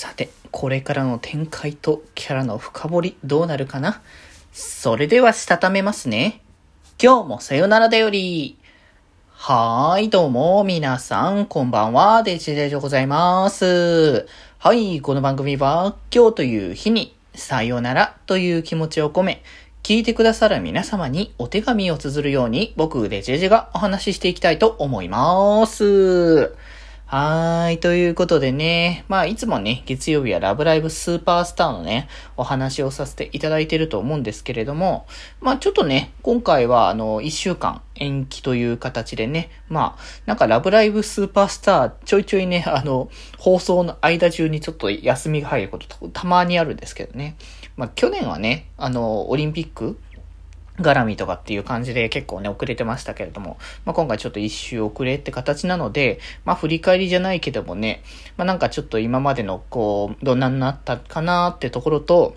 さて、これからの展開とキャラの深掘りどうなるかな？それではしたためますね。今日もさよならだより。はーい、どうも、皆さん、こんばんは、デジデジでございます。はい、この番組は、今日という日に、さよならという気持ちを込め、聞いてくださる皆様にお手紙を綴るように、僕、デジェジがお話ししていきたいと思います。はーい。ということでね、まあ、いつもね、月曜日はラブライブスーパースターのね、お話をさせていただいてると思うんですけれども、まあ、ちょっとね、今回は、あの、一週間延期という形でね、まあ、なんかラブライブスーパースター、ちょいちょいね、あの、放送の間中にちょっと休みが入ることたまにあるんですけどね。まあ、去年はね、あの、オリンピック絡みとかっていう感じで結構ね、遅れてましたけれども、まあ、今回ちょっと一周遅れって形なので、まあ、振り返りじゃないけどもね、まあ、なんかちょっと今までの、こう、どんなになったかなってところと、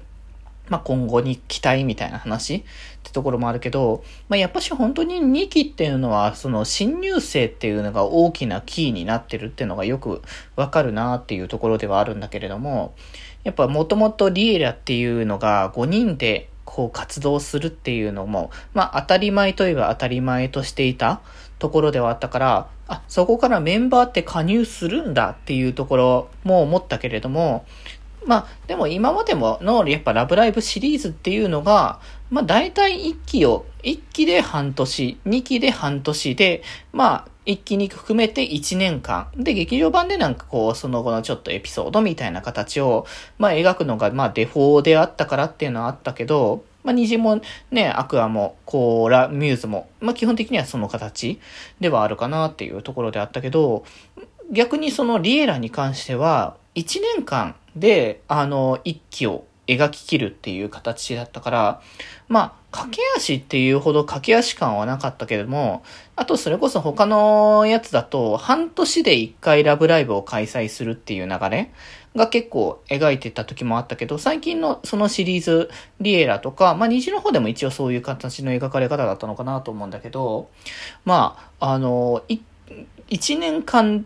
まあ、今後に期待みたいな話ってところもあるけど、まあ、やっぱし本当に2期っていうのは、その新入生っていうのが大きなキーになってるっていうのがよくわかるなっていうところではあるんだけれども、やっぱもともとリエラっていうのが5人でこう活動するっていうのも、まあ当たり前といえば当たり前としていたところではあったから、あ、そこからメンバーって加入するんだっていうところも思ったけれども、まあ、でも今までもの、やっぱラブライブシリーズっていうのが、まあ大体1期を、1期で半年、2期で半年で、まあ1期に含めて1年間。で、劇場版でなんかこう、その後のちょっとエピソードみたいな形を、まあ描くのが、まあデフォーであったからっていうのはあったけど、まあ、虹もね、アクアも、こう、ラ、ミューズも、まあ、基本的にはその形ではあるかなっていうところであったけど、逆にそのリエラに関しては、1年間で、あの、一期を描き切るっていう形だったから、まあ、駆け足っていうほど駆け足感はなかったけども、あとそれこそ他のやつだと、半年で一回ラブライブを開催するっていう流れが結構描いてた時もあったけど、最近のそのシリーズ、リエラとか、まあ虹の方でも一応そういう形の描かれ方だったのかなと思うんだけど、まあ、あの、一年間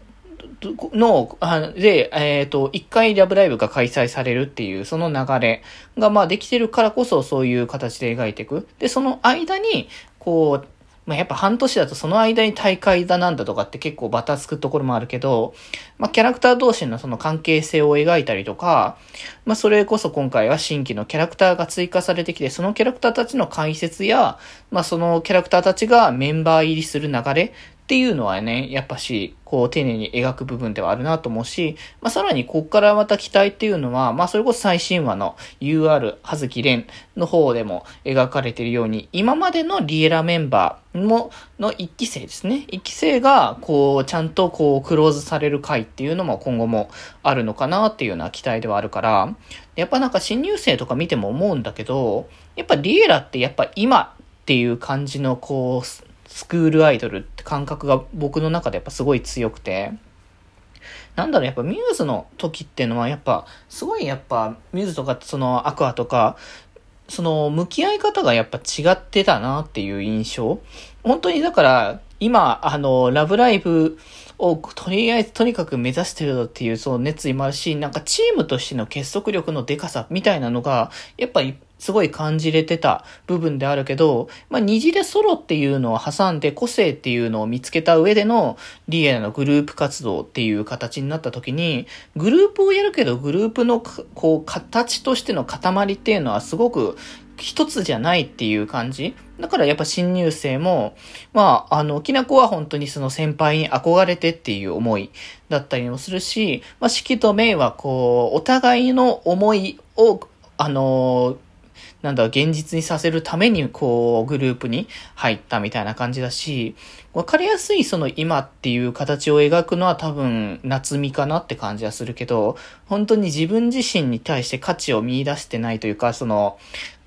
の、で、えっ、ー、と、一回ラブライブが開催されるっていう、その流れが、まあ、できてるからこそ、そういう形で描いていく。で、その間に、こう、まあ、やっぱ半年だとその間に大会だなんだとかって結構バタつくところもあるけど、まあ、キャラクター同士のその関係性を描いたりとか、まあ、それこそ今回は新規のキャラクターが追加されてきて、そのキャラクターたちの解説や、まあ、そのキャラクターたちがメンバー入りする流れっていうのはね、やっぱし、こう、丁寧に描く部分ではあるなと思うし、まあ、さらに、こっからまた期待っていうのは、まあ、それこそ最新話の UR、葉月蓮の方でも描かれているように、今までのリエラメンバーも、の一期生ですね。一期生が、こう、ちゃんとこう、クローズされる回っていうのも今後もあるのかなっていうような期待ではあるから、やっぱなんか新入生とか見ても思うんだけど、やっぱリエラってやっぱ今っていう感じのこう、スクールアイドルって感覚が僕の中でやっぱすごい強くて、なんだろう、やっぱミューズの時っていうのはやっぱ、すごいやっぱ、ミューズとかそのアクアとか、その向き合い方がやっぱ違ってたなっていう印象。本当にだから、今、あの、ラブライブをとりあえずとにかく目指してるっていうその熱意もあるし、なんかチームとしての結束力のデカさみたいなのが、やっぱりすごい感じれてた部分であるけど、まあ、虹でソロっていうのを挟んで個性っていうのを見つけた上でのリエラのグループ活動っていう形になった時に、グループをやるけどグループのこう形としての塊っていうのはすごく一つじゃないっていう感じ？だからやっぱ新入生も、まあ、あの、きなこは本当にその先輩に憧れてっていう思いだったりもするし、まあ、四季と明はこう、お互いの思いを、あの、なんだ、現実にさせるために、こう、グループに入ったみたいな感じだし、わかりやすいその今っていう形を描くのは多分、夏美かなって感じはするけど、本当に自分自身に対して価値を見出してないというか、その、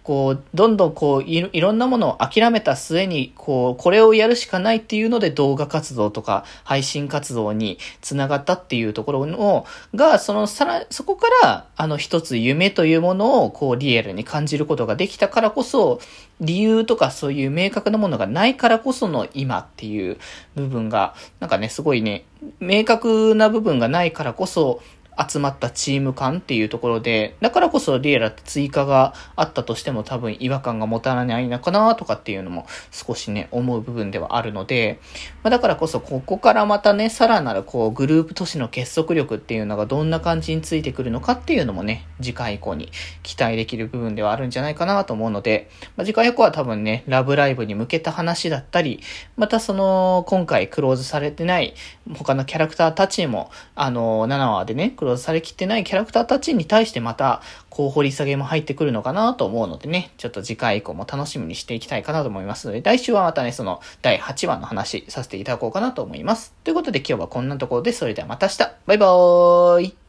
こう、どんどんこうい、いろんなものを諦めた末に、こう、これをやるしかないっていうので動画活動とか配信活動につながったっていうところの、が、その、さら、そこから、あの、一つ夢というものを、こう、リアルに感じることができたからこそ、理由とかそういう明確なものがないからこその今っていう部分が、なんかね、すごいね、明確な部分がないからこそ、集まったチーム感っていうところで、だからこそリエラって追加があったとしても多分違和感が持たないのかなとかっていうのも少しね、思う部分ではあるので、まあ、だからこそここからまたね、さらなるこうグループ都市の結束力っていうのがどんな感じについてくるのかっていうのもね、次回以降に期待できる部分ではあるんじゃないかなと思うので、まあ、次回以降は多分ね、ラブライブに向けた話だったり、またその、今回クローズされてない他のキャラクターたちも、あの、7話でね、クローズされきってないキャラクターたちに対してまた、こう掘り下げも入ってくるのかなと思うのでね、ちょっと次回以降も楽しみにしていきたいかなと思います。ので、来週はまたね、その第8話の話させていただこうかなと思います。ということで今日はこんなところで、それではまた明日。バイバーイ。